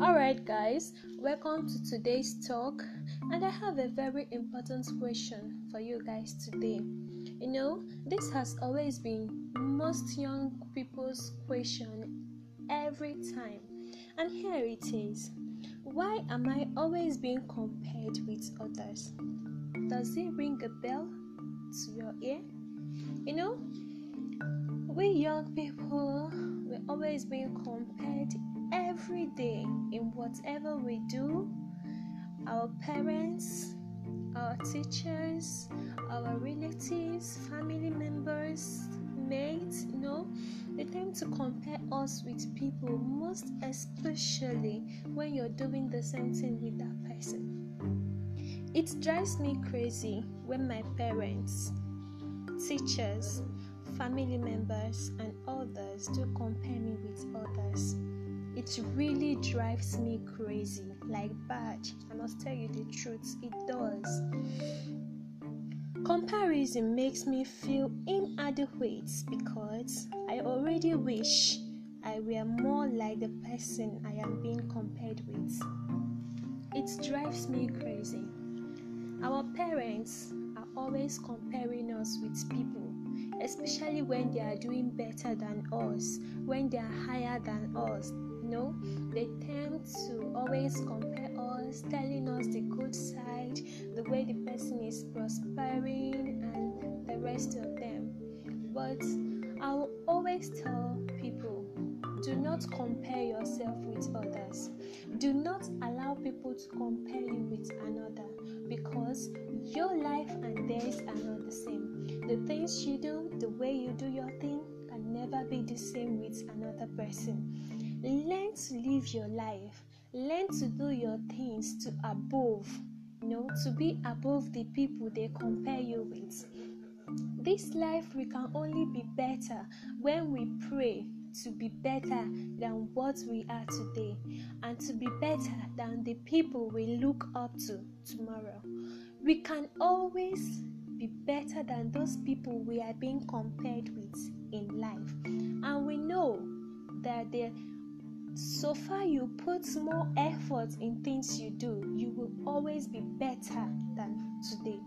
Alright, guys, welcome to today's talk, and I have a very important question for you guys today. You know, this has always been most young people's question every time, and here it is Why am I always being compared with others? Does it ring a bell to your ear? You know, we young people, we're always being compared every day in whatever we do. Our parents, our teachers, our relatives, family members, mates, you know, they tend to compare us with people, most especially when you're doing the same thing with that person. It drives me crazy when my parents, teachers, family members, and others do compare me with others. It really drives me crazy, like bad. I must tell you the truth, it does. Comparison makes me feel inadequate because I already wish I were more like the person I am being compared with. It drives me crazy. Our parents are always comparing us with people, especially when they are doing better than us, when they are higher than us. You know, they tend to always compare us, telling us the good side, the way the person is prospering, and the rest of them. But I will always tell people do not compare yourself with others. Do not allow people to compare you with another because your life and theirs are not the same. The things you do, the way you do your thing, can never be the same with another person. Learn to live your life, learn to do your things to above, you know, to be above the people they compare you with. This life we can only be better when we pray to be better than what we are today and to be better than the people we look up to tomorrow. We can always be better than those people we are being compared with in life. And we know that there so far you put more effort in things you do, you will always be better than today.